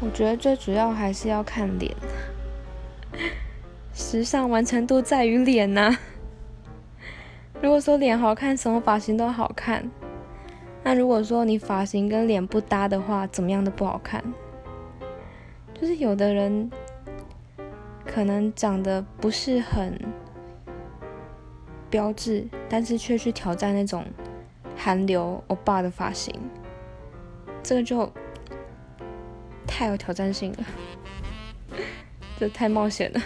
我觉得最主要还是要看脸，时尚完成度在于脸呐。如果说脸好看，什么发型都好看。那如果说你发型跟脸不搭的话，怎么样都不好看。就是有的人可能长得不是很标致，但是却去挑战那种韩流欧巴的发型，这个就。太有挑战性了，这太冒险了。